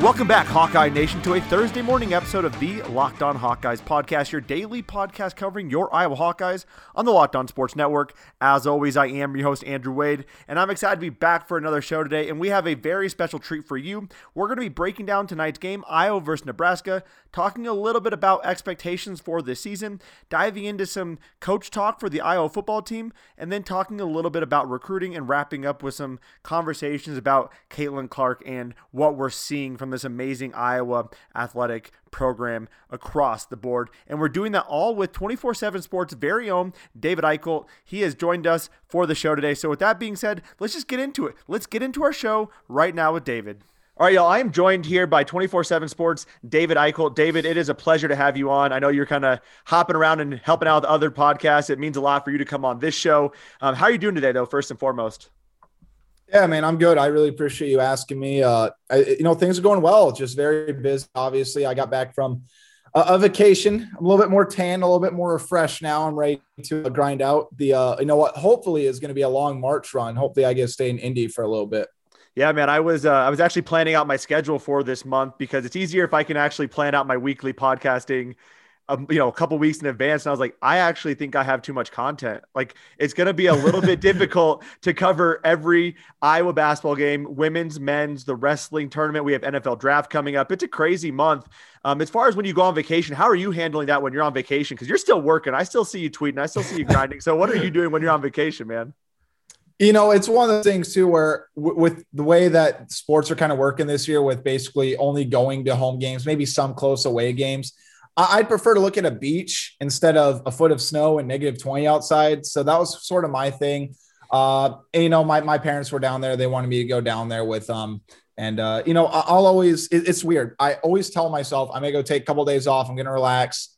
Welcome back, Hawkeye Nation, to a Thursday morning episode of the Locked On Hawkeyes podcast, your daily podcast covering your Iowa Hawkeyes on the Locked On Sports Network. As always, I am your host, Andrew Wade, and I'm excited to be back for another show today. And we have a very special treat for you. We're going to be breaking down tonight's game, Iowa versus Nebraska, talking a little bit about expectations for this season, diving into some coach talk for the Iowa football team, and then talking a little bit about recruiting and wrapping up with some conversations about Caitlin Clark and what we're seeing from this amazing Iowa athletic program across the board. And we're doing that all with 24 7 Sports' very own David Eickholt. He has joined us for the show today. So, with that being said, let's just get into it. Let's get into our show right now with David. All right, y'all. I am joined here by 24 7 Sports, David Eickholt. David, it is a pleasure to have you on. I know you're kind of hopping around and helping out with other podcasts. It means a lot for you to come on this show. Um, how are you doing today, though, first and foremost? Yeah, man, I'm good. I really appreciate you asking me. Uh, I, you know, things are going well. Just very busy. Obviously, I got back from a, vacation. I'm a little bit more tan, a little bit more refreshed now. I'm ready to grind out the. Uh, you know what? Hopefully, is going to be a long March run. Hopefully, I get to stay in Indy for a little bit. Yeah, man, I was uh, I was actually planning out my schedule for this month because it's easier if I can actually plan out my weekly podcasting um, you know, a couple weeks in advance. And I was like, I actually think I have too much content. Like, it's going to be a little bit difficult to cover every Iowa basketball game, women's, men's, the wrestling tournament. We have NFL draft coming up. It's a crazy month. Um, as far as when you go on vacation, how are you handling that when you're on vacation? Because you're still working. I still see you tweeting. I still see you grinding. So, what are you doing when you're on vacation, man? You know, it's one of the things too, where w- with the way that sports are kind of working this year, with basically only going to home games, maybe some close away games I'd prefer to look at a beach instead of a foot of snow and negative 20 outside. So that was sort of my thing. Uh, and, you know, my, my parents were down there. They wanted me to go down there with them. Um, and, uh, you know, I'll always, it, it's weird. I always tell myself going to go take a couple of days off. I'm going to relax.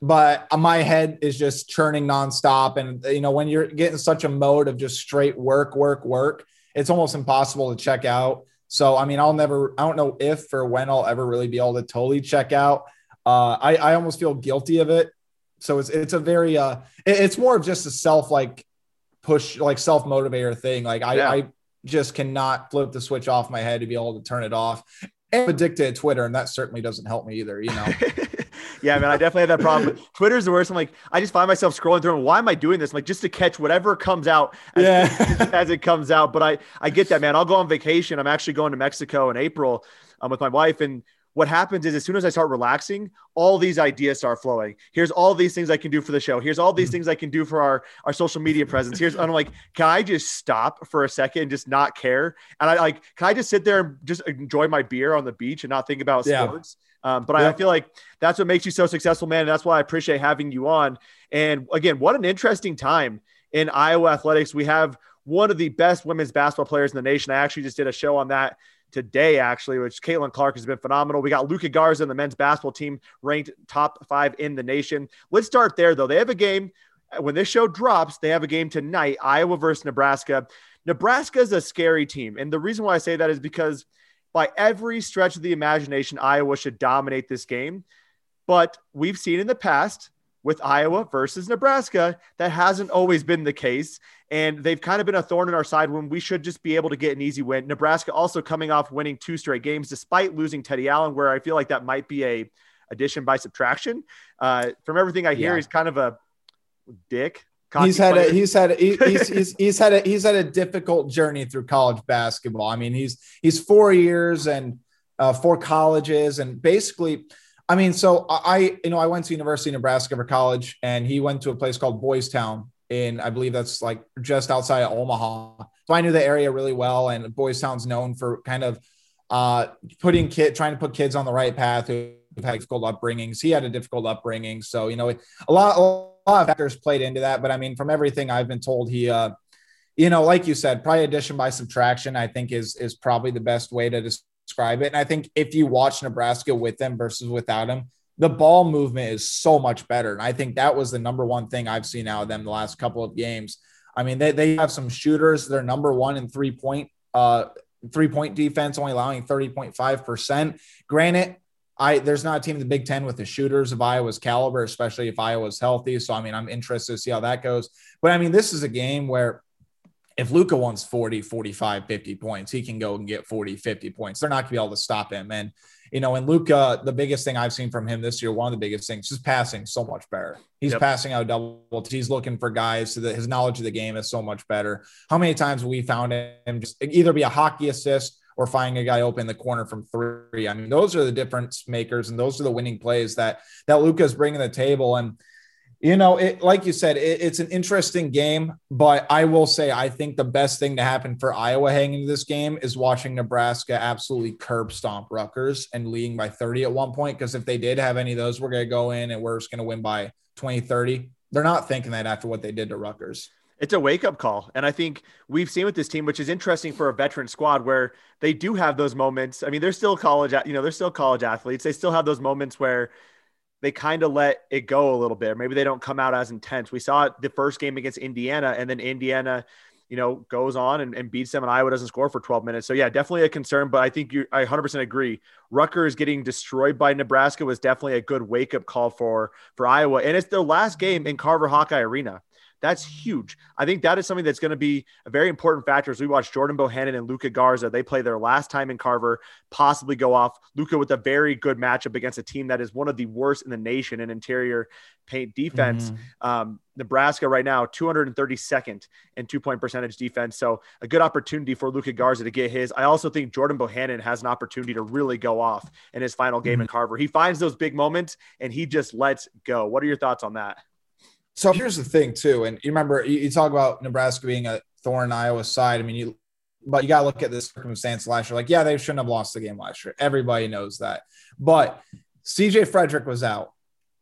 But my head is just churning nonstop. And, you know, when you're getting such a mode of just straight work, work, work, it's almost impossible to check out. So, I mean, I'll never, I don't know if or when I'll ever really be able to totally check out. Uh, I, I almost feel guilty of it. So it's, it's a very, uh, it, it's more of just a self like push, like self motivator thing. Like I, yeah. I just cannot flip the switch off my head to be able to turn it off. And I'm addicted to Twitter, and that certainly doesn't help me either, you know. yeah, man, I definitely have that problem. Twitter's the worst. I'm like, I just find myself scrolling through. And why am I doing this? I'm like, just to catch whatever comes out as, yeah. as it comes out. But I, I get that, man. I'll go on vacation. I'm actually going to Mexico in April um, with my wife, and what happens is as soon as I start relaxing, all these ideas start flowing. Here's all these things I can do for the show. Here's all these mm-hmm. things I can do for our, our social media presence. Here's I'm like, can I just stop for a second and just not care? And I like, can I just sit there and just enjoy my beer on the beach and not think about yeah. sports? Um, but I, I feel like that's what makes you so successful, man. And that's why I appreciate having you on. And again, what an interesting time in Iowa athletics. We have one of the best women's basketball players in the nation. I actually just did a show on that today, actually, which Caitlin Clark has been phenomenal. We got Luka Garza and the men's basketball team ranked top five in the nation. Let's start there, though. They have a game uh, when this show drops. They have a game tonight, Iowa versus Nebraska. Nebraska is a scary team, and the reason why I say that is because by every stretch of the imagination, Iowa should dominate this game. But we've seen in the past with Iowa versus Nebraska. That hasn't always been the case. And they've kind of been a thorn in our side when we should just be able to get an easy win. Nebraska also coming off winning two straight games despite losing Teddy Allen, where I feel like that might be a addition by subtraction. Uh, from everything I hear, yeah. he's kind of a dick. He's had, a, he's had a, he's, had he's, he's had a he's had a difficult journey through college basketball. I mean, he's he's four years and uh, four colleges, and basically I mean, so I, you know, I went to University of Nebraska for college, and he went to a place called Boys Town in, I believe that's like just outside of Omaha. So I knew the area really well, and Boys Town's known for kind of uh, putting kid, trying to put kids on the right path who have had difficult upbringings. He had a difficult upbringing, so you know, a lot, a lot of factors played into that. But I mean, from everything I've been told, he, uh, you know, like you said, probably addition by subtraction. I think is is probably the best way to just describe it. And I think if you watch Nebraska with them versus without him, the ball movement is so much better. And I think that was the number one thing I've seen out of them the last couple of games. I mean, they, they have some shooters. They're number one in three point, uh, three point defense, only allowing 30.5%. Granted, I there's not a team in the Big Ten with the shooters of Iowa's caliber, especially if Iowa's healthy. So I mean, I'm interested to see how that goes. But I mean, this is a game where if Luka wants 40, 45, 50 points, he can go and get 40, 50 points. They're not going to be able to stop him. And, you know, and Luka, the biggest thing I've seen from him this year, one of the biggest things, is passing so much better. He's yep. passing out double. He's looking for guys so that his knowledge of the game is so much better. How many times we found him just either be a hockey assist or finding a guy open in the corner from three? I mean, those are the difference makers and those are the winning plays that that Luka's bringing to the table. And you know, it like you said, it, it's an interesting game, but I will say I think the best thing to happen for Iowa hanging into this game is watching Nebraska absolutely curb stomp Rutgers and leading by 30 at one point. Because if they did have any of those, we're going to go in and we're just going to win by 20, 30. They're not thinking that after what they did to Rutgers. It's a wake up call. And I think we've seen with this team, which is interesting for a veteran squad where they do have those moments. I mean, they're still college, you know, they're still college athletes. They still have those moments where they kind of let it go a little bit. Maybe they don't come out as intense. We saw the first game against Indiana, and then Indiana, you know, goes on and, and, beats them, and Iowa doesn't score for 12 minutes. So yeah, definitely a concern. But I think you, I 100% agree. Rutgers getting destroyed by Nebraska was definitely a good wake up call for for Iowa, and it's their last game in Carver Hawkeye Arena. That's huge. I think that is something that's going to be a very important factor as we watch Jordan Bohannon and Luka Garza. They play their last time in Carver, possibly go off. Luka with a very good matchup against a team that is one of the worst in the nation in interior paint defense. Mm-hmm. Um, Nebraska right now, 232nd in two point percentage defense. So a good opportunity for Luka Garza to get his. I also think Jordan Bohannon has an opportunity to really go off in his final game mm-hmm. in Carver. He finds those big moments and he just lets go. What are your thoughts on that? So here's the thing, too, and you remember you, you talk about Nebraska being a thorn in Iowa's side. I mean, you but you got to look at the circumstance last year. Like, yeah, they shouldn't have lost the game last year. Everybody knows that. But CJ Frederick was out.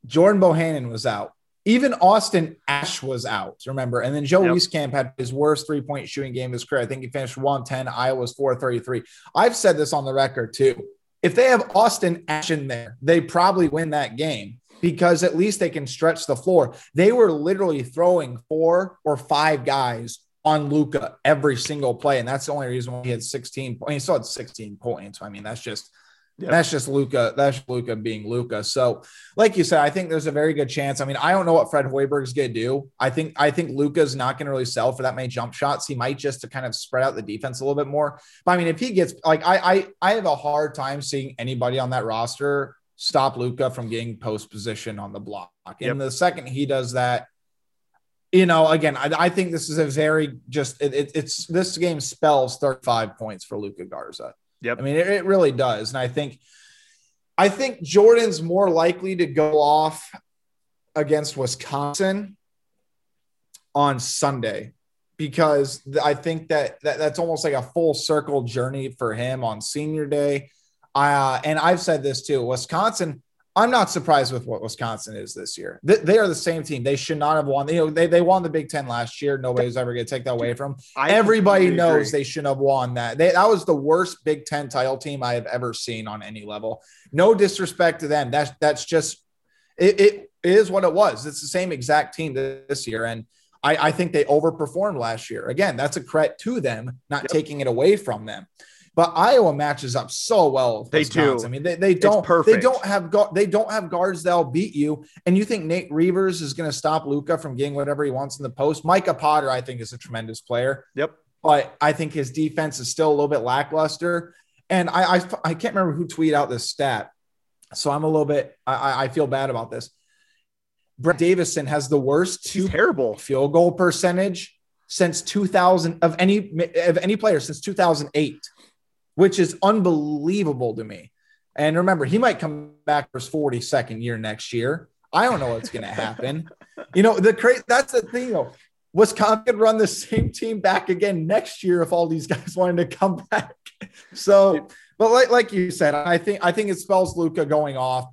Jordan Bohannon was out. Even Austin Ash was out, remember? And then Joe yep. Wieskamp had his worst three point shooting game of his career. I think he finished 110. Iowa's 433. I've said this on the record too. If they have Austin Ash in there, they probably win that game because at least they can stretch the floor. They were literally throwing four or five guys on Luka every single play, and that's the only reason why he had 16 points. He still had 16 points. I mean, that's just yeah. that's just Luka. That's Luka being Luka. So, like you said, I think there's a very good chance. I mean, I don't know what Fred Hoiberg's gonna do. I think I think Luka's not gonna really sell for that many jump shots. He might just to kind of spread out the defense a little bit more. But I mean, if he gets like I I I have a hard time seeing anybody on that roster stop Luka from getting post position on the block. Yep. And the second he does that, you know, again, I, I think this is a very just it, it, it's this game spells 35 points for Luka Garza. Yep. I mean, it, it really does. And I think I think Jordan's more likely to go off against Wisconsin on Sunday because I think that, that that's almost like a full circle journey for him on senior day. Uh, and I've said this too. Wisconsin, I'm not surprised with what Wisconsin is this year. They, they are the same team. They should not have won. You know, they, they won the Big Ten last year. Nobody's ever going to take that away from. I Everybody knows agree. they shouldn't have won that. They, that was the worst Big Ten title team I have ever seen on any level. No disrespect to them. That's that's just it, it is what it was. It's the same exact team this year, and I, I think they overperformed last year. Again, that's a credit to them, not yep. taking it away from them. But Iowa matches up so well. they do. I mean, they, they don't. They don't have they don't have guards that'll beat you. And you think Nate Reuvers is going to stop Luka from getting whatever he wants in the post? Micah Potter, I think, is a tremendous player. Yep. But I think his defense is still a little bit lackluster. And I I, I can't remember who tweeted out this stat, so I'm a little bit I, I feel bad about this. Brad Davison has the worst two terrible field goal percentage since 2000 of any of any player since 2008 which is unbelievable to me. And remember, he might come back for his 42nd year next year. I don't know what's going to happen. you know, the cra- that's the thing though. Wisconsin could run the same team back again next year if all these guys wanted to come back. So, but like like you said, I think I think it spells Luka going off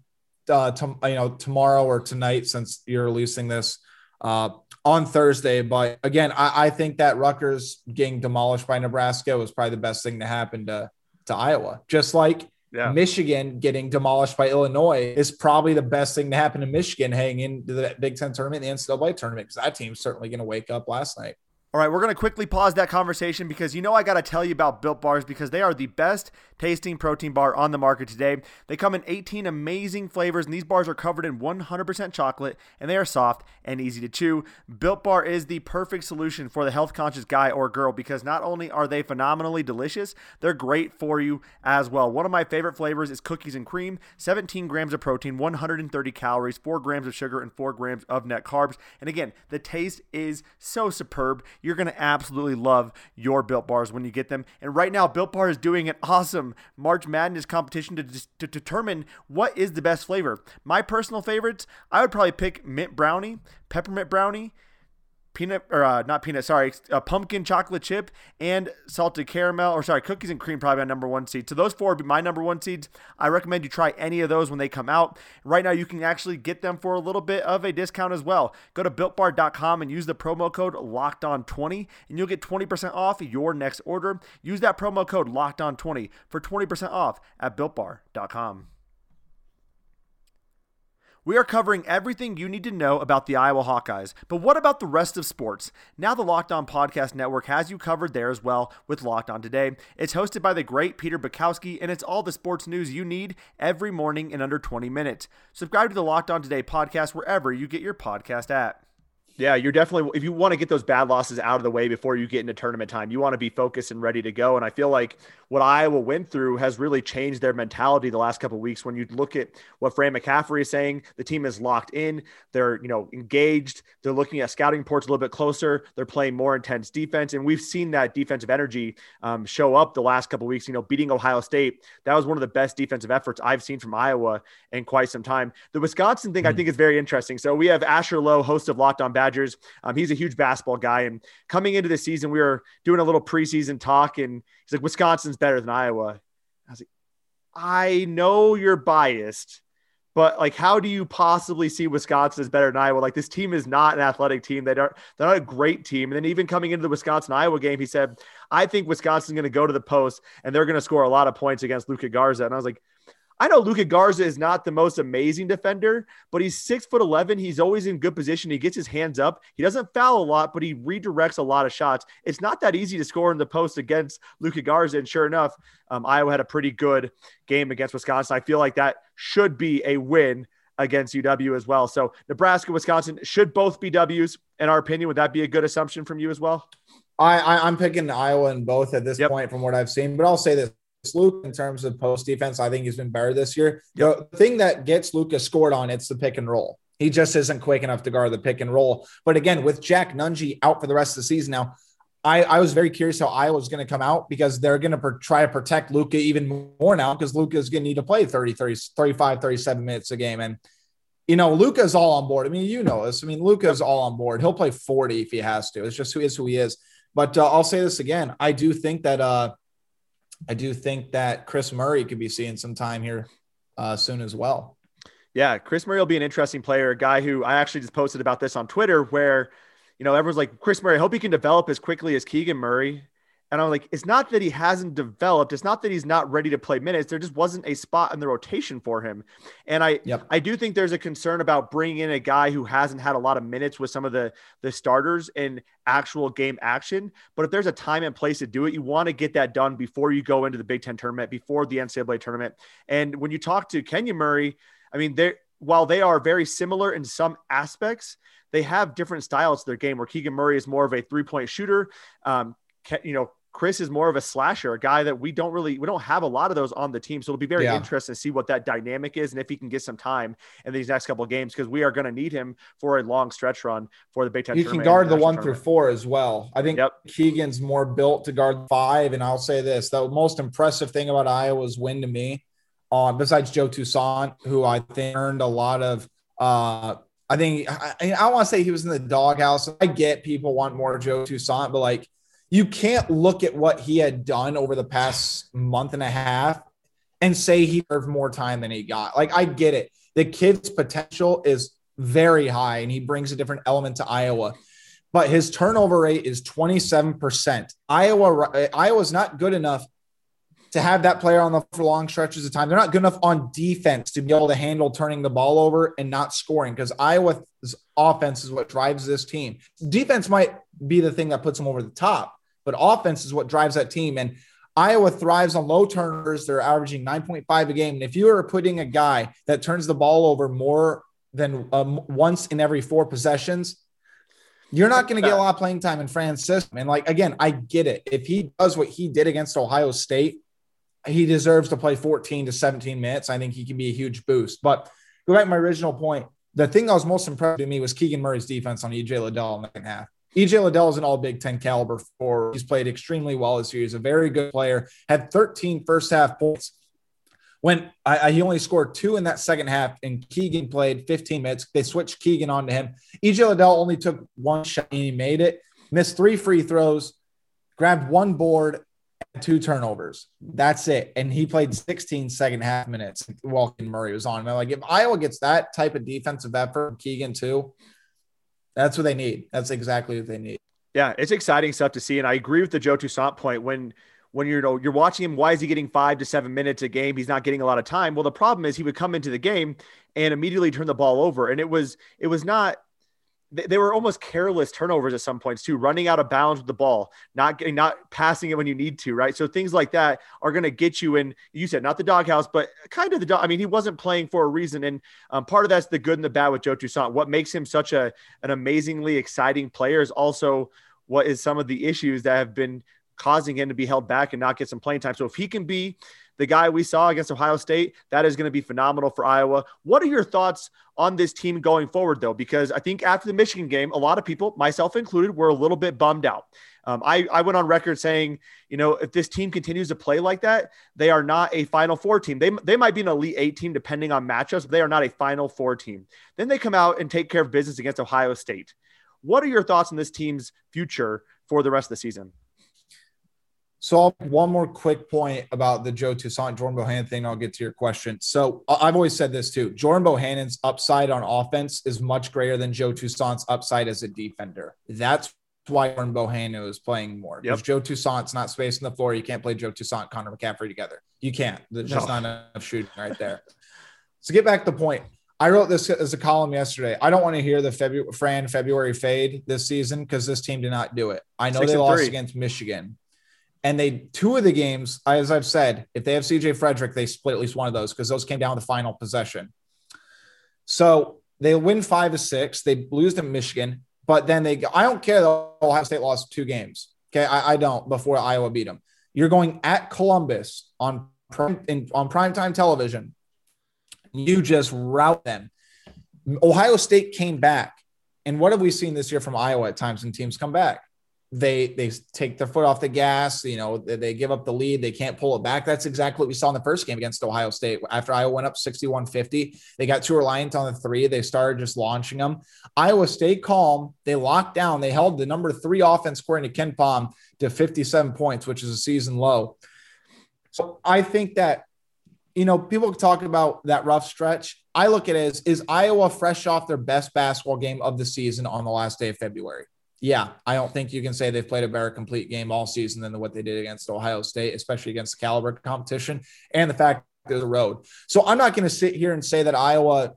uh, to, you know tomorrow or tonight since you're releasing this. Uh, on Thursday. But again, I, I, think that Rutgers getting demolished by Nebraska was probably the best thing to happen to, to Iowa. Just like yeah. Michigan getting demolished by Illinois is probably the best thing to happen to Michigan heading into the Big Ten tournament, the NCAA tournament, because that team's certainly going to wake up last night. All right, we're going to quickly pause that conversation because you know I got to tell you about Built Bars because they are the best tasting protein bar on the market today. They come in 18 amazing flavors, and these bars are covered in 100% chocolate, and they are soft and easy to chew. Built Bar is the perfect solution for the health conscious guy or girl because not only are they phenomenally delicious, they're great for you as well. One of my favorite flavors is cookies and cream, 17 grams of protein, 130 calories, 4 grams of sugar, and 4 grams of net carbs. And again, the taste is so superb. You're going to absolutely love your Built Bars when you get them. And right now, Built Bar is doing an awesome March Madness competition to, to determine what is the best flavor. My personal favorites, I would probably pick mint brownie, peppermint brownie, peanut or uh, not peanut, sorry, a pumpkin chocolate chip and salted caramel, or sorry, cookies and cream probably my number one seed. So those four would be my number one seeds. I recommend you try any of those when they come out. Right now, you can actually get them for a little bit of a discount as well. Go to builtbar.com and use the promo code locked on 20 and you'll get 20% off your next order. Use that promo code locked on 20 for 20% off at builtbar.com. We are covering everything you need to know about the Iowa Hawkeyes. But what about the rest of sports? Now, the Locked On Podcast Network has you covered there as well with Locked On Today. It's hosted by the great Peter Bukowski, and it's all the sports news you need every morning in under 20 minutes. Subscribe to the Locked On Today podcast wherever you get your podcast at. Yeah, you're definitely if you want to get those bad losses out of the way before you get into tournament time, you want to be focused and ready to go. And I feel like what Iowa went through has really changed their mentality the last couple weeks. When you look at what Fran McCaffery is saying, the team is locked in. They're you know engaged. They're looking at scouting reports a little bit closer. They're playing more intense defense, and we've seen that defensive energy um, show up the last couple weeks. You know, beating Ohio State, that was one of the best defensive efforts I've seen from Iowa in quite some time. The Wisconsin thing mm-hmm. I think is very interesting. So we have Asher Lowe, host of Locked On Badgers. Um, he's a huge basketball guy, and coming into the season, we were doing a little preseason talk, and he's like, Wisconsin's better than Iowa. I was like, I know you're biased, but like, how do you possibly see Wisconsin as better than Iowa? Like, this team is not an athletic team. They don't, they're not a great team. And then even coming into the Wisconsin Iowa game, he said, I think Wisconsin's going to go to the post and they're going to score a lot of points against Luka Garza. And I was like, I know Luka Garza is not the most amazing defender, but he's six foot 11. He's always in good position. He gets his hands up. He doesn't foul a lot, but he redirects a lot of shots. It's not that easy to score in the post against Luka Garza. And sure enough, um, Iowa had a pretty good game against Wisconsin. I feel like that should be a win against UW as well. So Nebraska, Wisconsin should both be W's in our opinion. Would that be a good assumption from you as well? I, I am picking Iowa in both at this yep. point from what I've seen, but I'll say this Luke in terms of post defense. I think he's been better this year. Yep. The thing that gets Lucas scored on it's the pick and roll. He just isn't quick enough to guard the pick and roll. But again, with Jack Nunge out for the rest of the season now, I, I was very curious how Iowa's going to come out because they're going to per- try to protect Luka even more now because Luka is going to need to play 30, 30, 35, 37 minutes a game. And, you know, Luka's all on board. I mean, you know this. I mean, Luka's all on board. He'll play 40 if he has to. It's just who is who he is. But uh, I'll say this again. I do think that uh, I do think that Kris Murray could be seeing some time here uh, soon as well. Yeah, Kris Murray will be an interesting player, a guy who I actually just posted about this on Twitter where, you know, everyone's like, Kris Murray, I hope he can develop as quickly as Keegan Murray. And I'm like, it's not that he hasn't developed. It's not that he's not ready to play minutes. There just wasn't a spot in the rotation for him. And I, yep. I do think there's a concern about bringing in a guy who hasn't had a lot of minutes with some of the the starters in actual game action. But if there's a time and place to do it, you want to get that done before you go into the Big Ten tournament, before the NCAA tournament. And when you talk to Kenya Murray, I mean, they while they are very similar in some aspects, they have different styles to their game. Where Keegan Murray is more of a three point shooter. Um, you know, Kris is more of a slasher, a guy that we don't really we don't have a lot of those on the team. So it'll be very yeah. interesting to see what that dynamic is and if he can get some time in these next couple of games because we are going to need him for a long stretch run for the Big Ten. He can guard the one through four as well. I think yep. Keegan's more built to guard five. And I'll say this: the most impressive thing about Iowa's win to me, uh, besides Joe Toussaint, who I think earned a lot of. Uh, I think I, I want to say he was in the doghouse. I get people want more Joe Toussaint, but like you can't look at what he had done over the past month and a half and say he deserved more time than he got. Like, I get it. The kid's potential is very high and he brings a different element to Iowa. But his turnover rate is 27%. Iowa Iowa's not good enough to have that player on the for long stretches of time. They're not good enough on defense to be able to handle turning the ball over and not scoring because Iowa's offense is what drives this team. Defense might be the thing that puts them over the top, but offense is what drives that team. And Iowa thrives on low turnovers. They're averaging 9.5 a game. And if you are putting a guy that turns the ball over more than um, once in every four possessions, you're not going to get a lot of playing time in Francis. And like, again, I get it. If he does what he did against Ohio State, he deserves to play 14 to 17 minutes. I think he can be a huge boost. But go back to my original point. The thing that was most impressive to me was Keegan Murray's defense on EJ Liddell in the second half. EJ Liddell is an all Big Ten caliber for. He's played extremely well this year. He's a very good player. Had 13 first half points. When I, I, he only scored two in that second half, and Keegan played 15 minutes. They switched Keegan onto him. EJ Liddell only took one shot and he made it. Missed three free throws, grabbed one board, two turnovers. That's it. And he played 16 second half minutes while Murray was on. And like, if Iowa gets that type of defensive effort from Keegan too, that's what they need. That's exactly what they need. Yeah, it's exciting stuff to see. And I agree with the Joe Toussaint point when when you're you're watching him, why is he getting five to seven minutes a game? He's not getting a lot of time. Well, the problem is he would come into the game and immediately turn the ball over. And it was it was not they were almost careless turnovers at some points too, running out of bounds with the ball, not getting, not passing it when you need to, right? So things like that are going to get you in. You said not the doghouse, but kind of the dog. I mean, he wasn't playing for a reason, and um, part of that's the good and the bad with Joe Toussaint. What makes him such a an amazingly exciting player is also what is some of the issues that have been causing him to be held back and not get some playing time. So if he can be the guy we saw against Ohio State, that is going to be phenomenal for Iowa. What are your thoughts on this team going forward, though? Because I think after the Michigan game, a lot of people, myself included, were a little bit bummed out. Um, I, I went on record saying, you know, if this team continues to play like that, they are not a Final Four team. They, they might be an Elite Eight team depending on matchups, but they are not a Final Four team. Then they come out and take care of business against Ohio State. What are your thoughts on this team's future for the rest of the season? So one more quick point about the Joe Toussaint Jordan Bohannon thing. I'll get to your question. So I've always said this too. Jordan Bohannon's upside on offense is much greater than Joe Toussaint's upside as a defender. That's why Jordan Bohannon is playing more. Because yep. Joe Toussaint's not spacing the floor. You can't play Joe Toussaint, Connor McCaffery together. You can't. There's no. just not enough shooting right there. so get back to the point. I wrote this as a column yesterday. I don't want to hear the February Fran February fade this season because this team did not do it. I know Six they lost three. against Michigan. And they two of the games, as I've said, if they have CJ Frederick, they split at least one of those because those came down to the final possession. So they win five to six. They lose to Michigan, but then they I don't care that Ohio State lost two games. Okay, I, I don't before Iowa beat them. You're going at Columbus on prime in, on primetime television. You just route them. Ohio State came back. And what have we seen this year from Iowa at times when teams come back? They they take their foot off the gas. You know, they, they, give up the lead. They can't pull it back. That's exactly what we saw in the first game against Ohio State. After Iowa went up 61-50, they got too reliant on the three. They started just launching them. Iowa stayed calm. They locked down. They held the number three offense according to KenPom to 57 points, which is a season low. So I think that you know, people talk about that rough stretch. I look at it as is Iowa fresh off their best basketball game of the season on the last day of February yeah, I don't think you can say they've played a better complete game all season than what they did against Ohio State, especially against the caliber competition and the fact there's a road. So I'm not going to sit here and say that Iowa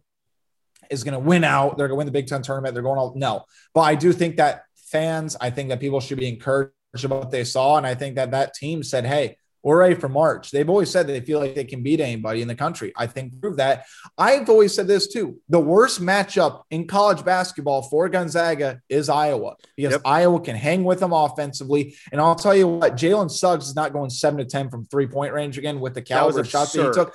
is going to win out. They're going to win the Big Ten tournament. They're going all no, but I do think that fans, I think that people should be encouraged about what they saw, and I think that that team said, "Hey, we're ready for March. They've always said they feel like they can beat anybody in the country. I think prove that. I've always said this too. The worst matchup in college basketball for Gonzaga is Iowa because yep. Iowa can hang with them offensively. And I'll tell you what, Jalen Suggs is not going seven to 10 from three point range again with the caliber shots that he took.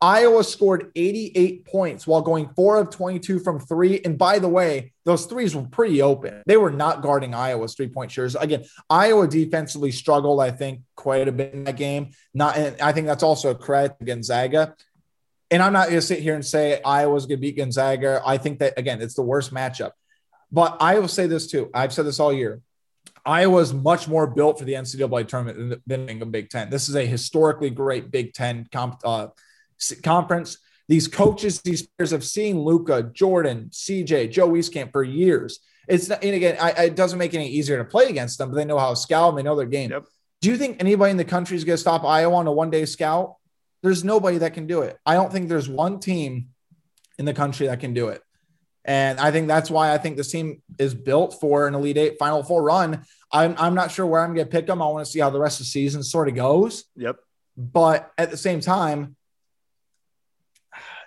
Iowa scored 88 points while going four of 22 from three. And by the way, those threes were pretty open. They were not guarding Iowa's three point shares. Again, Iowa defensively struggled, I think, quite a bit in that game. Not, and I think that's also a credit to Gonzaga. And I'm not going to sit here and say Iowa's going to beat Gonzaga. I think that, again, it's the worst matchup. But I will say this too. I've said this all year. Iowa's much more built for the NCAA tournament than, than Big Ten. This is a historically great Big Ten comp, uh, conference. These coaches, these players have seen Luka, Jordan, CJ, Joe Wieskamp for years. It's not, and again, I, it doesn't make it any easier to play against them, but they know how to scout and they know their game. Yep. Do you think anybody in the country is going to stop Iowa on a one day scout? There's nobody that can do it. I don't think there's one team in the country that can do it. And I think that's why I think this team is built for an Elite Eight Final Four run. I'm, I'm not sure where I'm going to pick them. I want to see how the rest of the season sort of goes. Yep. But at the same time,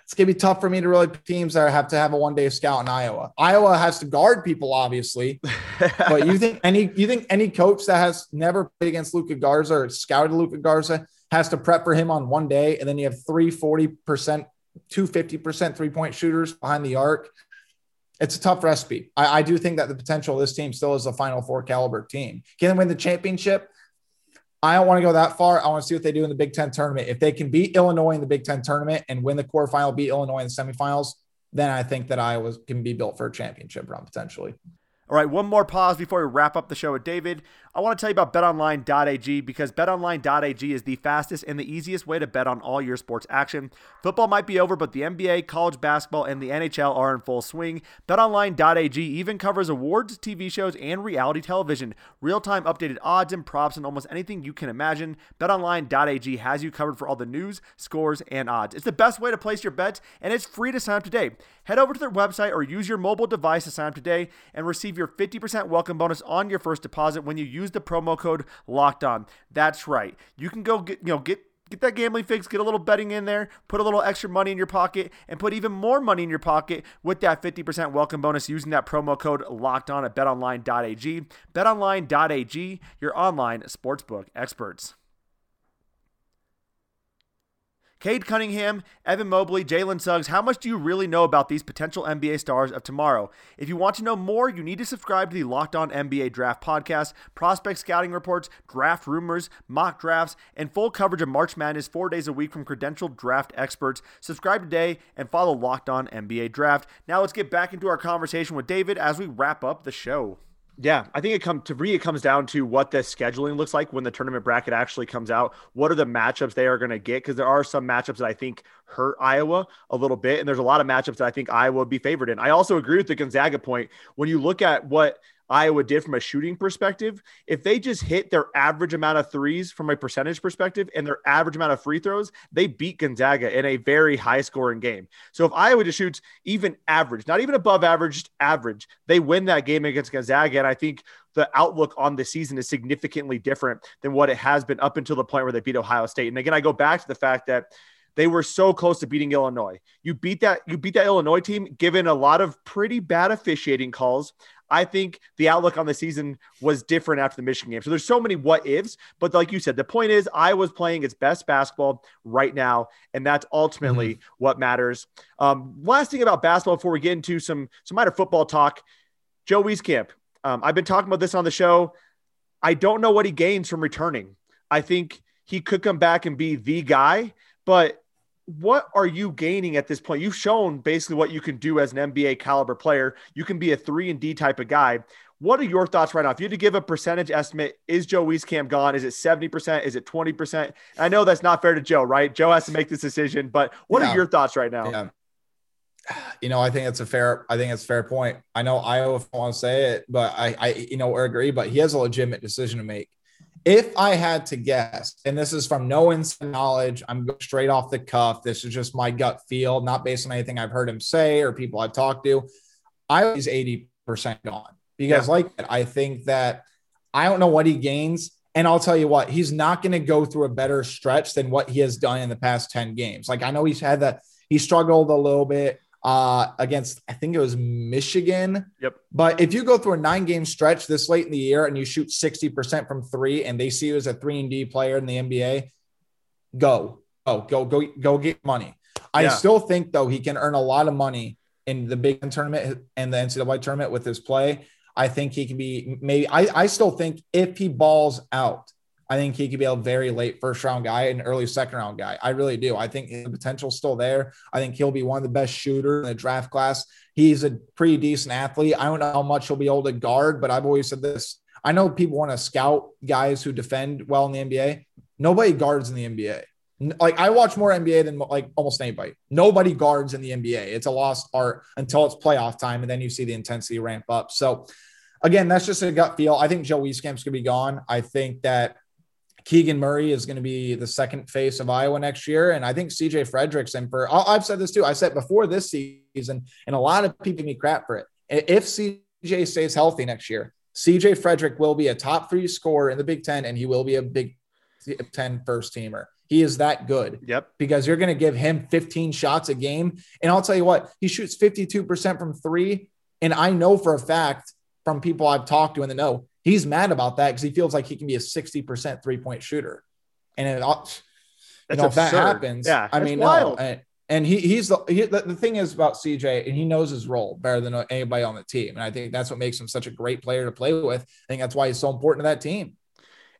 it's going to be tough for me to really teams that have to have a one day scout in Iowa. Iowa has to guard people, obviously. but you think any you think any coach that has never played against Luka Garza or scouted Luka Garza has to prep for him on one day, and then you have three 40%, two 50% three point shooters behind the arc. It's a tough recipe. I, I do think that the potential of this team still is a Final Four caliber team. Can they win the championship? I don't want to go that far. I want to see what they do in the Big Ten tournament. If they can beat Illinois in the Big Ten tournament and win the quarterfinal, beat Illinois in the semifinals, then I think that Iowa can be built for a championship run potentially. All right, one more pause before we wrap up the show with David. I want to tell you about betonline.ag because betonline.ag is the fastest and the easiest way to bet on all your sports action. Football might be over, but the NBA, college basketball, and the NHL are in full swing. Betonline.ag even covers awards, TV shows, and reality television. Real time updated odds and props and almost anything you can imagine. BetOnline.ag has you covered for all the news, scores, and odds. It's the best way to place your bets, and it's free to sign up today. Head over to their website or use your mobile device to sign up today and receive your 50% welcome bonus on your first deposit when you use the promo code locked on. That's right. You can go get, you know, get get that gambling fix, get a little betting in there, put a little extra money in your pocket, and put even more money in your pocket with that 50% welcome bonus using that promo code locked on at betonline.ag. Betonline.ag, your online sportsbook experts. Cade Cunningham, Evan Mobley, Jalen Suggs, how much do you really know about these potential NBA stars of tomorrow? If you want to know more, you need to subscribe to the Locked On NBA Draft podcast, prospect scouting reports, draft rumors, mock drafts, and full coverage of March Madness four days a week from credentialed draft experts. Subscribe today and follow Locked On NBA Draft. Now let's get back into our conversation with David as we wrap up the show. Yeah, I think it comes to me. It comes down to what the scheduling looks like when the tournament bracket actually comes out. What are the matchups they are going to get? Because there are some matchups that I think hurt Iowa a little bit, and there's a lot of matchups that I think Iowa would be favored in. I also agree with the Gonzaga point when you look at what Iowa did from a shooting perspective, if they just hit their average amount of threes from a percentage perspective and their average amount of free throws, they beat Gonzaga in a very high scoring game. So if Iowa just shoots even average, not even above average, just average, they win that game against Gonzaga. And I think the outlook on the season is significantly different than what it has been up until the point where they beat Ohio State. And again, I go back to the fact that they were so close to beating Illinois. You beat that you beat that Illinois team given a lot of pretty bad officiating calls. I think the outlook on the season was different after the Michigan game. So there's so many what ifs, but like you said, the point is I was playing its best basketball right now, and that's ultimately mm-hmm. what matters. Um, last thing about basketball before we get into some some minor football talk, Joe Wieskamp. Um, I've been talking about this on the show. I don't know what he gains from returning. I think he could come back and be the guy, but what are you gaining at this point? You've shown basically what you can do as an NBA caliber player. You can be a three and D type of guy. What are your thoughts right now? If you had to give a percentage estimate, is Joe Wieskamp gone? Is it 70%? Is it 20%? I know that's not fair to Joe, right? Joe has to make this decision, but what yeah. are your thoughts right now? Yeah. You know, I think it's a fair, I think it's a fair point. I know Iowa want to say it, but I, I, you know, or agree, but he has a legitimate decision to make if I had to guess, and this is from no inside knowledge, I'm straight off the cuff. This is just my gut feel, not based on anything I've heard him say or people I've talked to. I was 80% gone because, yeah. like I think that I don't know what he gains. And I'll tell you what, he's not going to go through a better stretch than what he has done in the past 10 games. Like I know he's had that, he struggled a little bit uh, against, I think it was Michigan. Yep. But if you go through a nine game stretch this late in the year and you shoot 60% from three and they see you as a three and D player in the NBA, go, go, go, go, go get money. I yeah. still think though he can earn a lot of money in the Big Ten tournament and the NCAA tournament with his play. I think he can be maybe. I, I still think if he balls out, I think he could be a very late first round guy and early second round guy. I really do. I think the potential's still there. I think he'll be one of the best shooters in the draft class. He's a pretty decent athlete. I don't know how much he'll be able to guard, but I've always said this. I know people want to scout guys who defend well in the NBA. Nobody guards in the NBA. Like I watch more NBA than like almost anybody. Nobody guards in the NBA. It's a lost art until it's playoff time, and then you see the intensity ramp up. So, again, that's just a gut feel. I think Joe Wieskamp's gonna be gone. I think that Keegan Murray is going to be the second face of Iowa next year. And I think CJ Fredrickson, for I've said this too, I said before this season, and a lot of people give me crap for it. If CJ stays healthy next year, CJ Frederick will be a top three scorer in the Big Ten and he will be a Big Ten first teamer. He is that good. Yep. Because you're going to give him 15 shots a game. And I'll tell you what, he shoots 52% from three. And I know for a fact from people I've talked to in the know, he's mad about that because he feels like he can be a 60% three point shooter. And it, you know, if that happens, yeah, I mean, wild. no. And, and he, he's the, he, the, the thing is about CJ, and he knows his role better than anybody on the team. And I think that's what makes him such a great player to play with. I think that's why he's so important to that team.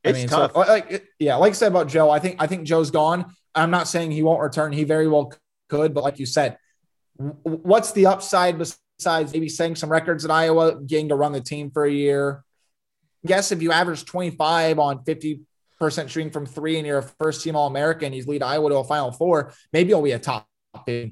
It's I mean, tough. So, like, yeah, like I said about Joe, I think I think Joe's gone. I'm not saying he won't return. He very well could, but like you said, what's the upside besides maybe setting some records at Iowa, getting to run the team for a year? Guess if you average 25 on 50 percent shooting from three and you're a first team All American, he's lead Iowa to a Final Four. Maybe he'll be a top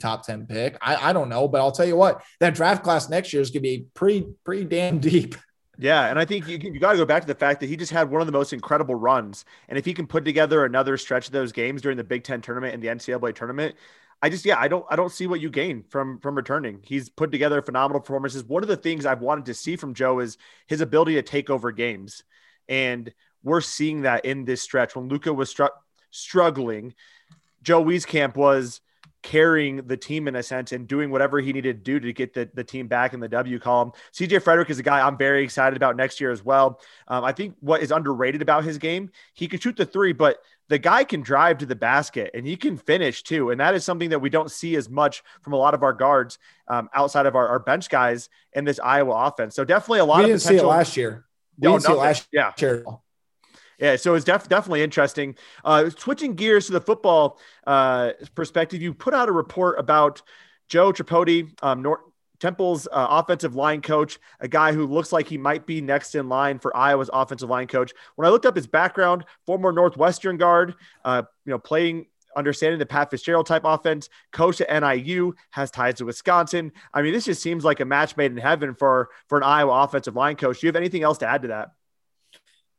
top 10 pick. I, I don't know, but I'll tell you what, that draft class next year is going to be pretty, pretty damn deep. Yeah, and I think you, you got to go back to the fact that he just had one of the most incredible runs, and if he can put together another stretch of those games during the Big Ten tournament and the NCAA tournament, I just yeah I don't I don't see what you gain from from returning. He's put together phenomenal performances. One of the things I've wanted to see from Joe is his ability to take over games, and we're seeing that in this stretch when Luka was str- struggling. Joe Wieskamp was carrying the team in a sense and doing whatever he needed to do to get the, the team back in the W column. CJ Frederick is a guy I'm very excited about next year as well. Um, I think what is underrated about his game, he can shoot the three, but the guy can drive to the basket and he can finish too. And that is something that we don't see as much from a lot of our guards um, outside of our, our, bench guys in this Iowa offense. So definitely a lot we of didn't potential. See it last year. We didn't see it last year. Yeah, so it's def- definitely interesting. Uh, switching gears to the football uh, perspective, you put out a report about Joe Tripodi, um, Temple's uh, offensive line coach, a guy who looks like he might be next in line for Iowa's offensive line coach. When I looked up his background, former Northwestern guard, uh, you know, playing understanding the Pat Fitzgerald type offense, coach at NIU, has ties to Wisconsin. I mean, this just seems like a match made in heaven for for an Iowa offensive line coach. Do you have anything else to add to that?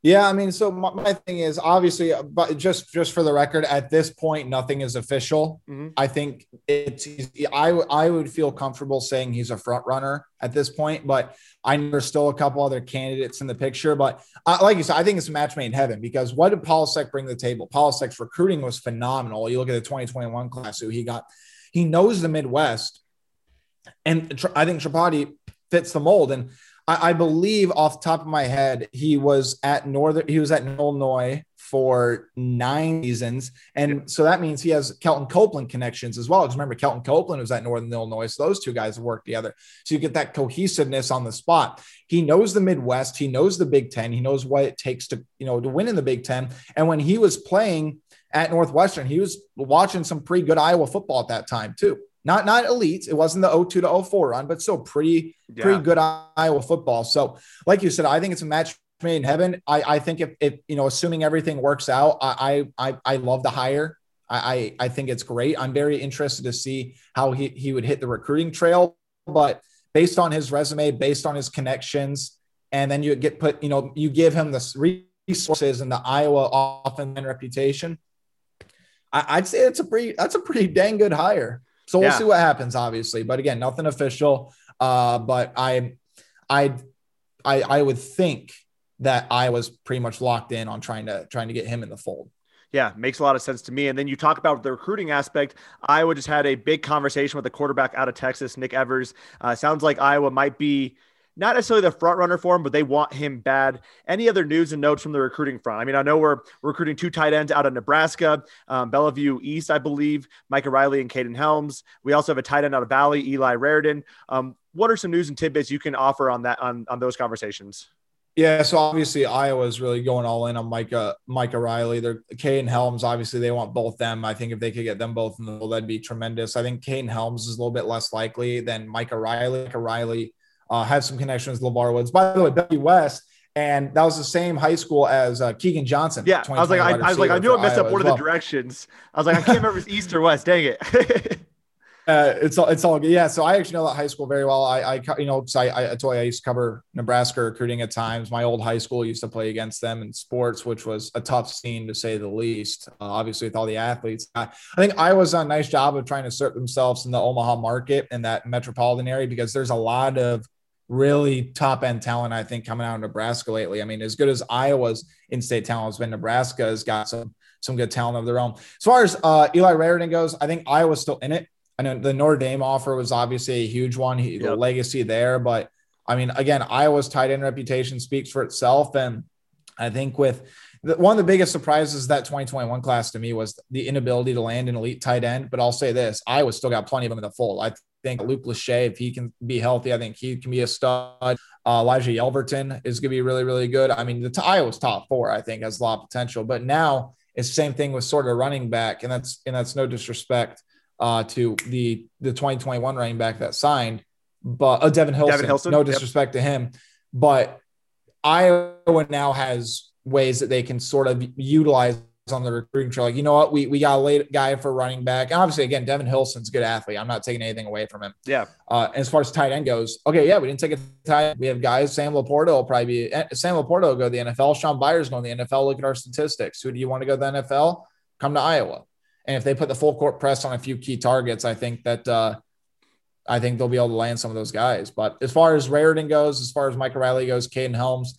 Yeah, I mean, so my, my, thing is obviously, uh, but just just for the record, at this point, nothing is official. Mm-hmm. I think it's I I would feel comfortable saying he's a front runner at this point, but I know there's still a couple other candidates in the picture. But uh, like you said, I think it's a match made in heaven because what did Polasek bring to the table? Polasek's recruiting was phenomenal. You look at the 2021 class who he got. He knows the Midwest, and I think Tripodi fits the mold. And I, I, believe off the top of my head, he was at Northern, he was at Illinois for nine seasons. And so that means he has Kelton Copeland connections as well. Because remember, Kelton Copeland was at Northern Illinois. So those two guys work together. So you get that cohesiveness on the spot. He knows the Midwest, he knows the Big Ten, he knows what it takes to, you know, to win in the Big Ten. And when he was playing at Northwestern, he was watching some pretty good Iowa football at that time, too. Not not elite. It wasn't the 02 to 04 run, but still pretty yeah. pretty good Iowa football. So, like you said, I think it's a match made in heaven. I, I think if, if you know, assuming everything works out, I I I love the hire. I, I think it's great. I'm very interested to see how he, he would hit the recruiting trail. But based on his resume, based on his connections, and then you get put, you know, you give him the resources and the Iowa offense reputation. I, would say it's a pretty that's a pretty dang good hire. So we'll yeah. see what happens, obviously. But again, nothing official. Uh, but I, I, I, I would think that I was pretty much locked in on trying to trying to get him in the fold. Yeah, makes a lot of sense to me. And then you talk about the recruiting aspect. Iowa just had a big conversation with the quarterback out of Texas, Nick Evers. Uh, sounds like Iowa might be not necessarily the front runner for him, but they want him bad. Any other news and notes from the recruiting front? I mean, I know we're recruiting two tight ends out of Nebraska, um, Bellevue East, I believe, Micah Riley and Caden Helms. We also have a tight end out of Valley, Eli Raridon. Um, what are some news and tidbits you can offer on that on, on those conversations? Yeah, so obviously Iowa is really going all in on Micah Micah Riley. They're Caden Helms. Obviously, they want both them. I think if they could get them both in the that'd be tremendous. I think Caden Helms is a little bit less likely than Micah Riley. Micah Riley uh, have some connections with LeVar Woods. By the way, Bellevue West, and that was the same high school as uh, Keagan Johnson. Yeah, I was like, I, I, was like, I knew I messed up one of the directions. I was like, I can't remember if it's east or west. Dang it. uh, it's all it's all good. Yeah. So I actually know that high school very well. I, I you know, I, I told you I used to cover Nebraska recruiting at times. My old high school used to play against them in sports, which was a tough scene to say the least. Uh, obviously, with all the athletes, I, I think Iowa's done a nice job of trying to assert themselves in the Omaha market and that metropolitan area because there's a lot of really top end talent. I think coming out of Nebraska lately. I mean, as good as Iowa's in-state talent has been, Nebraska has got some some good talent of their own. As far as uh, Eli Raridon goes, I think Iowa's still in it. I know the Notre Dame offer was obviously a huge one, he, yep. the legacy there. But I mean, again, Iowa's tight end reputation speaks for itself. And I think with the, one of the biggest surprises that 2021 class to me was the inability to land an elite tight end. But I'll say this Iowa still got plenty of them in the fold. I think Luke Lachey, if he can be healthy, I think he can be a stud. Uh, Elijah Yelverton is going to be really, really good. I mean, the Iowa's top four, I think, has a lot of potential. But now it's the same thing with sort of running back, and that's and that's no disrespect uh, to the the 2021 running back that signed, but uh, Devin Hilson. Devin Hilson. No disrespect yep. to him, but Iowa now has ways that they can sort of utilize on the recruiting trail. Like, you know what, we we got a late guy for running back. And obviously, again, Devin Hilson's a good athlete. I'm not taking anything away from him. Yeah. Uh, as far as tight end goes, okay, yeah, we didn't take a tight. We have guys. Sam LaPorta will probably be eh, Sam LaPorta will go to the NFL. Shaun Beyer's going to the NFL. Look at our statistics. Who do you want to go to the NFL? Come to Iowa. And if they put the full court press on a few key targets, I think that uh, I think they'll be able to land some of those guys. But as far as Raridon goes, as far as Mike Riley goes, Kaden Helms,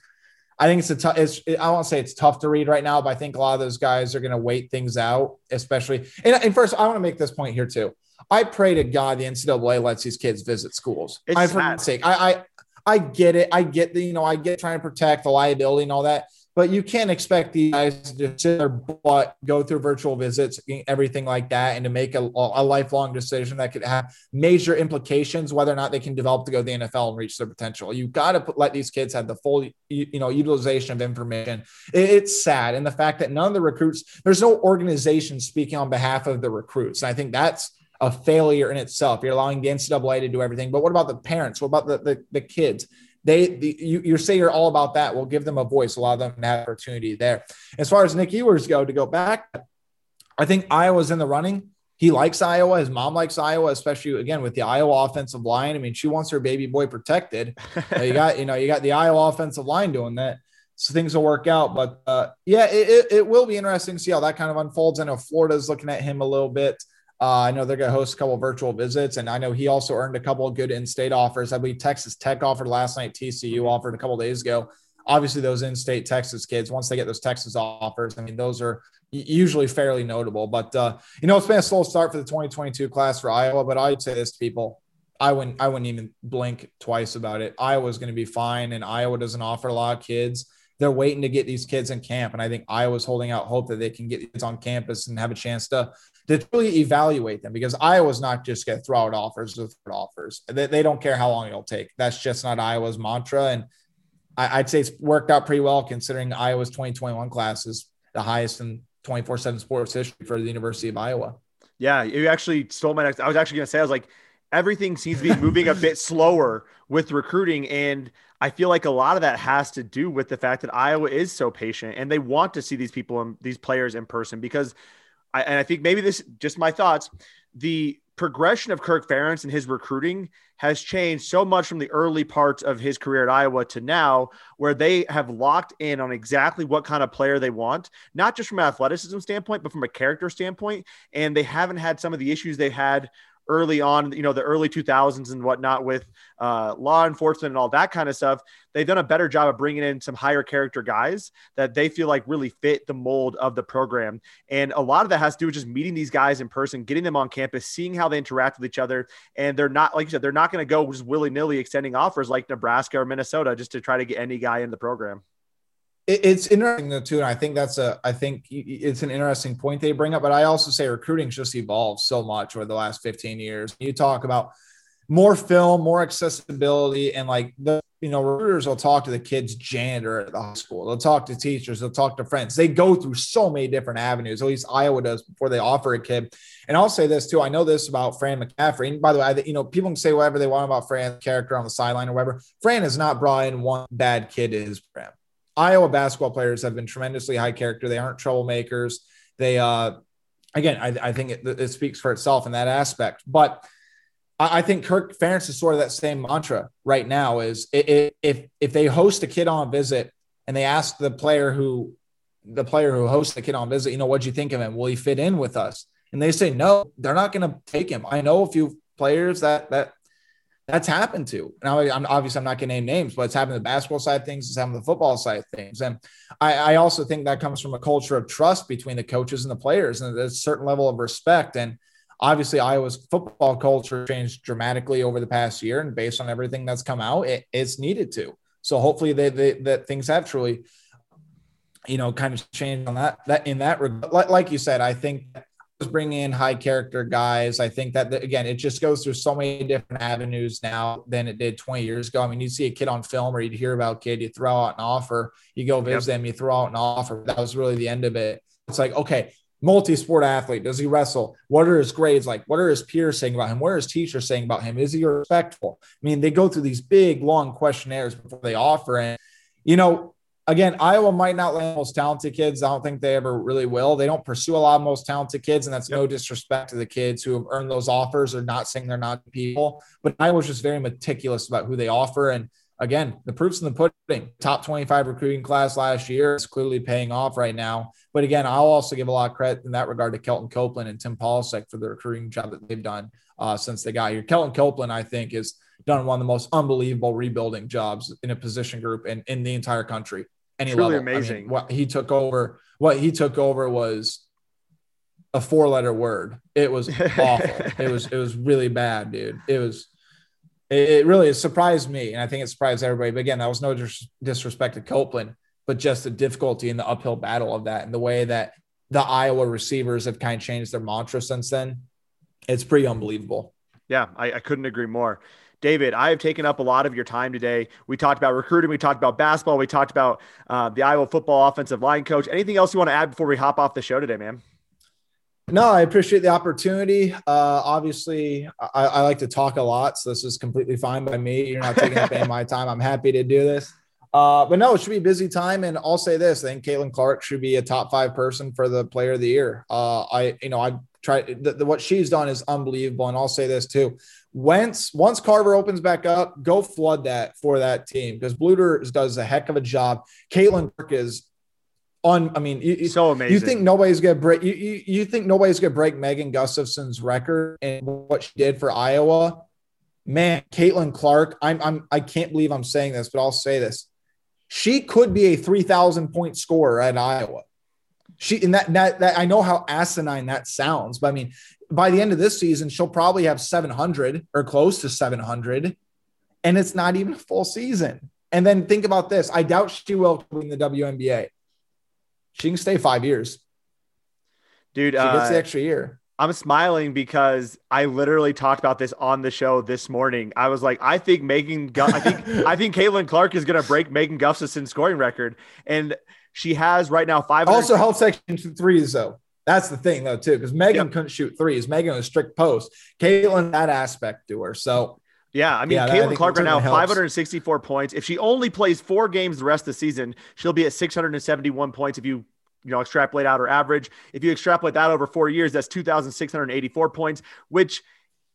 I think it's a tough. It's I won't say it's tough to read right now, but I think a lot of those guys are going to wait things out, especially. And, and first, I want to make this point here too. I pray to God the NCAA lets these kids visit schools. I for sake, I, I I get it. I get the you know I get trying to protect the liability and all that but you can't expect these guys to sit their butt, go through virtual visits, everything like that, and to make a, a lifelong decision that could have major implications whether or not they can develop to go to the NFL and reach their potential. You've got to put, let these kids have the full, you know, utilization of information. It, it's sad, and the fact that none of the recruits, there's no organization speaking on behalf of the recruits, and I think that's a failure in itself. You're allowing the NCAA to do everything, but what about the parents? What about the, the, the kids? They the, you, you say you're all about that. We'll give them a voice, allow them an opportunity there. As far as Nick Evers go, to go back, I think Iowa's in the running. He likes Iowa. His mom likes Iowa, especially again with the Iowa offensive line. I mean, she wants her baby boy protected. you got, you know, you got the Iowa offensive line doing that. So things will work out. But uh, yeah, it, it, will be interesting to see how that kind of unfolds. I know Florida's looking at him a little bit. Uh, I know they're going to host a couple virtual visits, and I know he also earned a couple of good in-state offers. I believe Texas Tech offered last night. TCU offered a couple days ago. Obviously, those in-state Texas kids, once they get those Texas offers, I mean, those are usually fairly notable. But uh, you know, it's been a slow start for the 2022 class for Iowa. But I'd say this to people: I wouldn't, I wouldn't even blink twice about it. Iowa's going to be fine, and Iowa doesn't offer a lot of kids they're waiting to get these kids in camp. And I think Iowa's holding out hope that they can get kids on campus and have a chance to to really evaluate them because Iowa's not just going to throw out offers with offers. They, they don't care how long it'll take. That's just not Iowa's mantra. And I, would say it's worked out pretty well considering Iowa's 2021 class is the highest in 24 7 sports history for the University of Iowa. Yeah, you actually stole my next. I was actually going to say, I was like, everything seems to be moving a bit slower with recruiting. And I feel like a lot of that has to do with the fact that Iowa is so patient and they want to see these people and these players in person because I, and I think maybe this just my thoughts. The progression of Kirk Ferentz and his recruiting has changed so much from the early parts of his career at Iowa to now, where they have locked in on exactly what kind of player they want, not just from an athleticism standpoint, but from a character standpoint. And they haven't had some of the issues they had early on, you know, the early 2000s and whatnot with uh, law enforcement and all that kind of stuff, they've done a better job of bringing in some higher character guys that they feel like really fit the mold of the program. And a lot of that has to do with just meeting these guys in person, getting them on campus, seeing how they interact with each other. And they're not, like you said, they're not going to go just willy nilly extending offers like Nebraska or Minnesota just to try to get any guy in the program it's interesting though too and i think that's a i think it's an interesting point they bring up but i also say recruiting's just evolved so much over the last 15 years. You talk about more film more accessibility and like the you know recruiters will talk to the kids janitor at the high school. They'll talk to teachers. They'll talk to friends. They go through so many different avenues. At least iowa does before they offer a kid. And i'll say this too. I know this about fran mccaffery. And by the way I, you know people can say whatever they want about fran's character on the sideline or whatever. Fran has not brought in one bad kid to his program Iowa basketball players have been tremendously high character. They aren't troublemakers. They, uh, again, I, I think it, it, speaks for itself in that aspect. But I, I think Kirk Ferentz is sort of that same mantra right now. Is if if they host a kid on a visit and they ask the player who the player who hosts the kid on visit, you know, what'd you think of him? Will he fit in with us? And they say no, they're not going to take him. I know a few players that that that's happened to. Now, I'm obviously I'm not going to name names, but it's happened to the basketball side things. It's happened to the football side things, and I, I, also think that comes from a culture of trust between the coaches and the players, and a certain level of respect. And obviously, Iowa's football culture changed dramatically over the past year, and based on everything that's come out, it, it's needed to. So hopefully, they, they, that things have truly, you know, kind of changed on that. That in that regard, like, like you said, I think bringing in high character guys. I think that again, it just goes through so many different avenues now than it did 20 years ago. I mean, you see a kid on film or you'd hear about a kid, you throw out an offer, you go visit yep. them, you throw out an offer. That was really the end of it. It's like, okay, multi-sport athlete. Does he wrestle? What are his grades like? What are his peers saying about him? What are his teachers saying about him? Is he respectful? I mean, they go through these big, long questionnaires before they offer. And, you know, again, Iowa might not land most talented kids. I don't think they ever really will. They don't pursue a lot of most talented kids, and that's yep. no disrespect to the kids who have earned those offers or not saying they're not people. But Iowa's just very meticulous about who they offer. And again, the proof's in the pudding. Top 25 recruiting class last year is clearly paying off right now. But again, I'll also give a lot of credit in that regard to Kelton Copeland and Tim Polasek for the recruiting job that they've done uh, since they got here. Kelton Copeland, I think, has done one of the most unbelievable rebuilding jobs in a position group in, in the entire country any Truly level. amazing. I mean, what he took over, what he took over was a four letter word. It was awful. it was it was really bad, dude. It was it, it really surprised me, and I think it surprised everybody. But again, that was no dis- disrespect to Copeland, but just the difficulty in the uphill battle of that, and the way that the Iowa receivers have kind of changed their mantra since then. It's pretty unbelievable. Yeah, I, I couldn't agree more. David, I have taken up a lot of your time today. We talked about recruiting, we talked about basketball, we talked about uh, the Iowa football offensive line coach. Anything else you want to add before we hop off the show today, man? No, I appreciate the opportunity. Uh, obviously, I, I, like to talk a lot, so this is completely fine by me. You're not taking up any of my time. I'm happy to do this. Uh, but no, it should be a busy time. And I'll say this: I think Caitlin Clark should be a top five person for the Player of the Year. Uh, I, you know, I try the, the, what she's done is unbelievable. And I'll say this too: once once Carver opens back up, go flood that for that team because Bluder does a heck of a job. Caitlin Clark is on. I mean, you, so amazing. You think nobody's gonna break? You, you, you think nobody's gonna break Megan Gustafson's record and what she did for Iowa? Man, Caitlin Clark. I'm I'm I can't believe I'm saying this, but I'll say this. She could be a three thousand point scorer at Iowa she and that, that that I know how asinine that sounds, but I mean, by the end of this season, she'll probably have 700 or close to 700, and it's not even a full season. And then think about this: I doubt she will win the WNBA. She can stay five years, dude. She gets uh, the extra year. I'm smiling because I literally talked about this on the show this morning. I was like, I think Megan, I think I think Caitlin Clark is going to break Megan Gustafson's scoring record, and she has right now five. Also, help section threes though. That's the thing though too, because Megan yep. couldn't shoot threes. Megan was strict post. Caitlin that aspect to her. So yeah, I mean, yeah, Caitlin Clark right now, helps. 564 points. If she only plays four games the rest of the season, she'll be at 671 points. If you you know extrapolate out her average, if you extrapolate that over four years, that's 2,684 points, which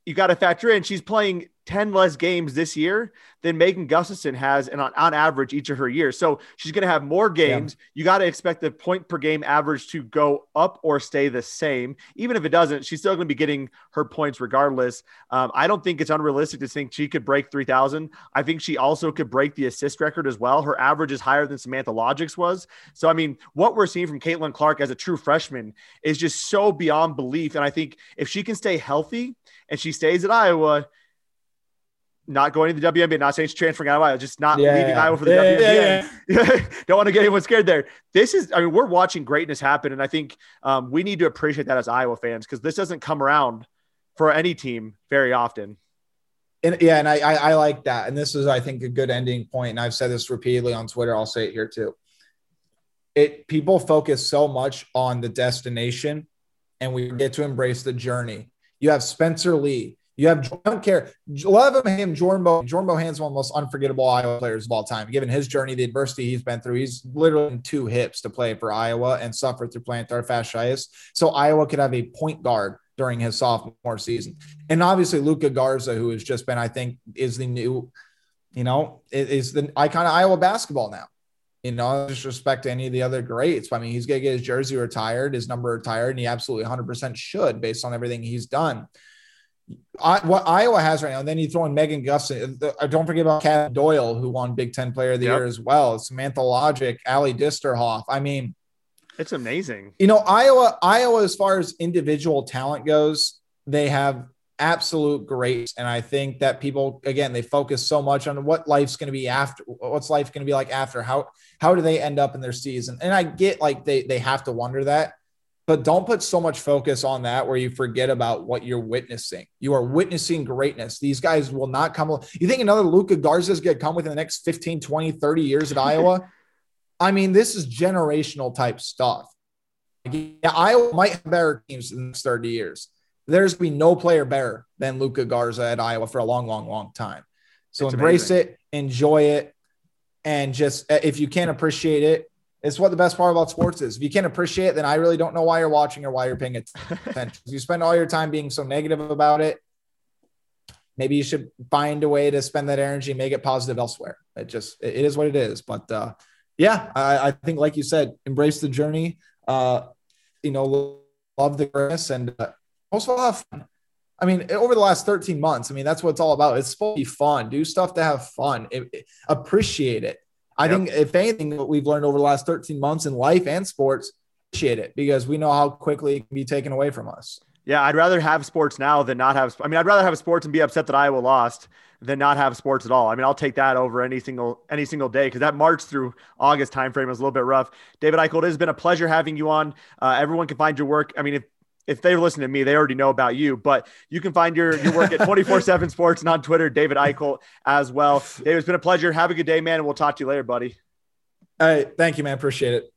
you got to factor in she's playing 10 less games this year than Megan Gustafson has and on, on average each of her years. So she's going to have more games. Yeah. You got to expect the point per game average to go up or stay the same. Even if it doesn't, she's still going to be getting her points regardless. Um, I don't think it's unrealistic to think she could break 3,000. I think she also could break the assist record as well. Her average is higher than Samantha Logic's was. So, I mean, what we're seeing from Caitlin Clark as a true freshman is just so beyond belief. And I think if she can stay healthy and she stays at Iowa, not going to the WNBA, not saying she's transferring out of Iowa, just not yeah, leaving Iowa for the yeah, WNBA. Yeah, Don't want to get anyone scared there. This is, I mean, we're watching greatness happen. And I think um, we need to appreciate that as Iowa fans because this doesn't come around for any team very often. And yeah, and I, I, I like that. And this is, I think, a good ending point. And I've said this repeatedly on Twitter. I'll say it here too. It people focus so much on the destination, and we get to embrace the journey. You have Spencer Lee, you have, don't care. Love him, Jordan Bo. Jordan Bohannon's one of the most unforgettable Iowa players of all time. Given his journey, the adversity he's been through, he's literally in two hips to play for Iowa and suffered through plantar fasciitis. So Iowa could have a point guard during his sophomore season. And obviously Luka Garza, who has just been, I think, is the new, you know, is the icon of Iowa basketball now. You know, disrespect to any of the other greats. I mean, he's gonna get his jersey retired, his number retired, and he absolutely 100% should based on everything he's done. I, what Iowa has right now, and then you throw in Megan Gustin. Uh, don't forget about Kat Doyle, who won Big Ten Player of the yep. Year as well. Samantha Logic, Ally Disterhoft. I mean, it's amazing. You know, Iowa, Iowa, as far as individual talent goes, they have absolute greats. And I think that people, again, they focus so much on what life's going to be after, what's life going to be like after, how, how do they end up in their season? And I get like they, they have to wonder that, but don't put so much focus on that where you forget about what you're witnessing. You are witnessing greatness. These guys will not come. You think another Luka Garza is going to come within the next 15, 20, 30 years at Iowa? I mean, this is generational type stuff. Yeah, Iowa might have better teams in the next 30 years. There's be no player better than Luka Garza at Iowa for a long, long, long time. So it's embrace amazing. it, enjoy it, and just uh, if you can't appreciate it, it's what the best part about sports is. If you can't appreciate it, then I really don't know why you're watching or why you're paying attention. you spend all your time being so negative about it. Maybe you should find a way to spend that energy, make it positive elsewhere. It just it is what it is. But uh, yeah, I, I, think like you said, embrace the journey. Uh, you know, love the greatness and uh, all have fun. I mean, over the last 13 months, I mean, that's what it's all about. It's supposed to be fun. Do stuff to have fun. It, it, appreciate it. I yep. think if anything, what we've learned over the last 13 months in life and sports, appreciate it because we know how quickly it can be taken away from us. Yeah, I'd rather have sports now than not have. I mean, I'd rather have sports and be upset that Iowa lost than not have sports at all. I mean, I'll take that over any single any single day because that March through August timeframe was a little bit rough. David Eickholt, it has been a pleasure having you on. Uh, everyone can find your work. I mean, if if they're listening to me, they already know about you, but you can find your, your work at 24 7 sports and on Twitter, David Eickholt as well. David, it's been a pleasure. Have a good day, man. And we'll talk to you later, buddy. All right. Thank you, man. Appreciate it.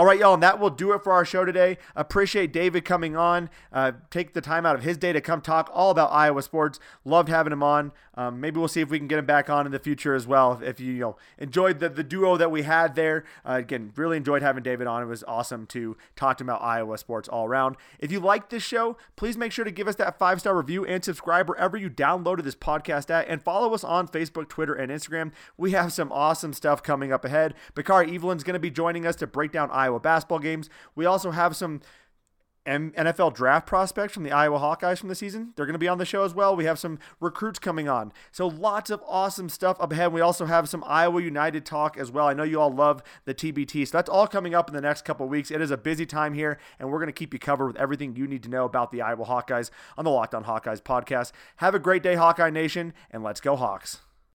All right, y'all, and that will do it for our show today. Appreciate David coming on. Uh, take the time out of his day to come talk all about Iowa sports. Loved having him on. Um, maybe we'll see if we can get him back on in the future as well. If you, you know enjoyed the, the duo that we had there, uh, again, really enjoyed having David on. It was awesome to talk to him about Iowa sports all around. If you like this show, please make sure to give us that five star review and subscribe wherever you downloaded this podcast at, and follow us on Facebook, Twitter, and Instagram. We have some awesome stuff coming up ahead. Bakari Evelyn's going to be joining us to break down Iowa Iowa basketball games. We also have some NFL draft prospects from the Iowa Hawkeyes from the season. They're going to be on the show as well. We have some recruits coming on. So lots of awesome stuff up ahead. We also have some Iowa United talk as well. I know you all love the TBT. So that's all coming up in the next couple weeks. It is a busy time here, and we're going to keep you covered with everything you need to know about the Iowa Hawkeyes on the Locked On Hawkeyes podcast. Have a great day, Hawkeye Nation, and let's go Hawks.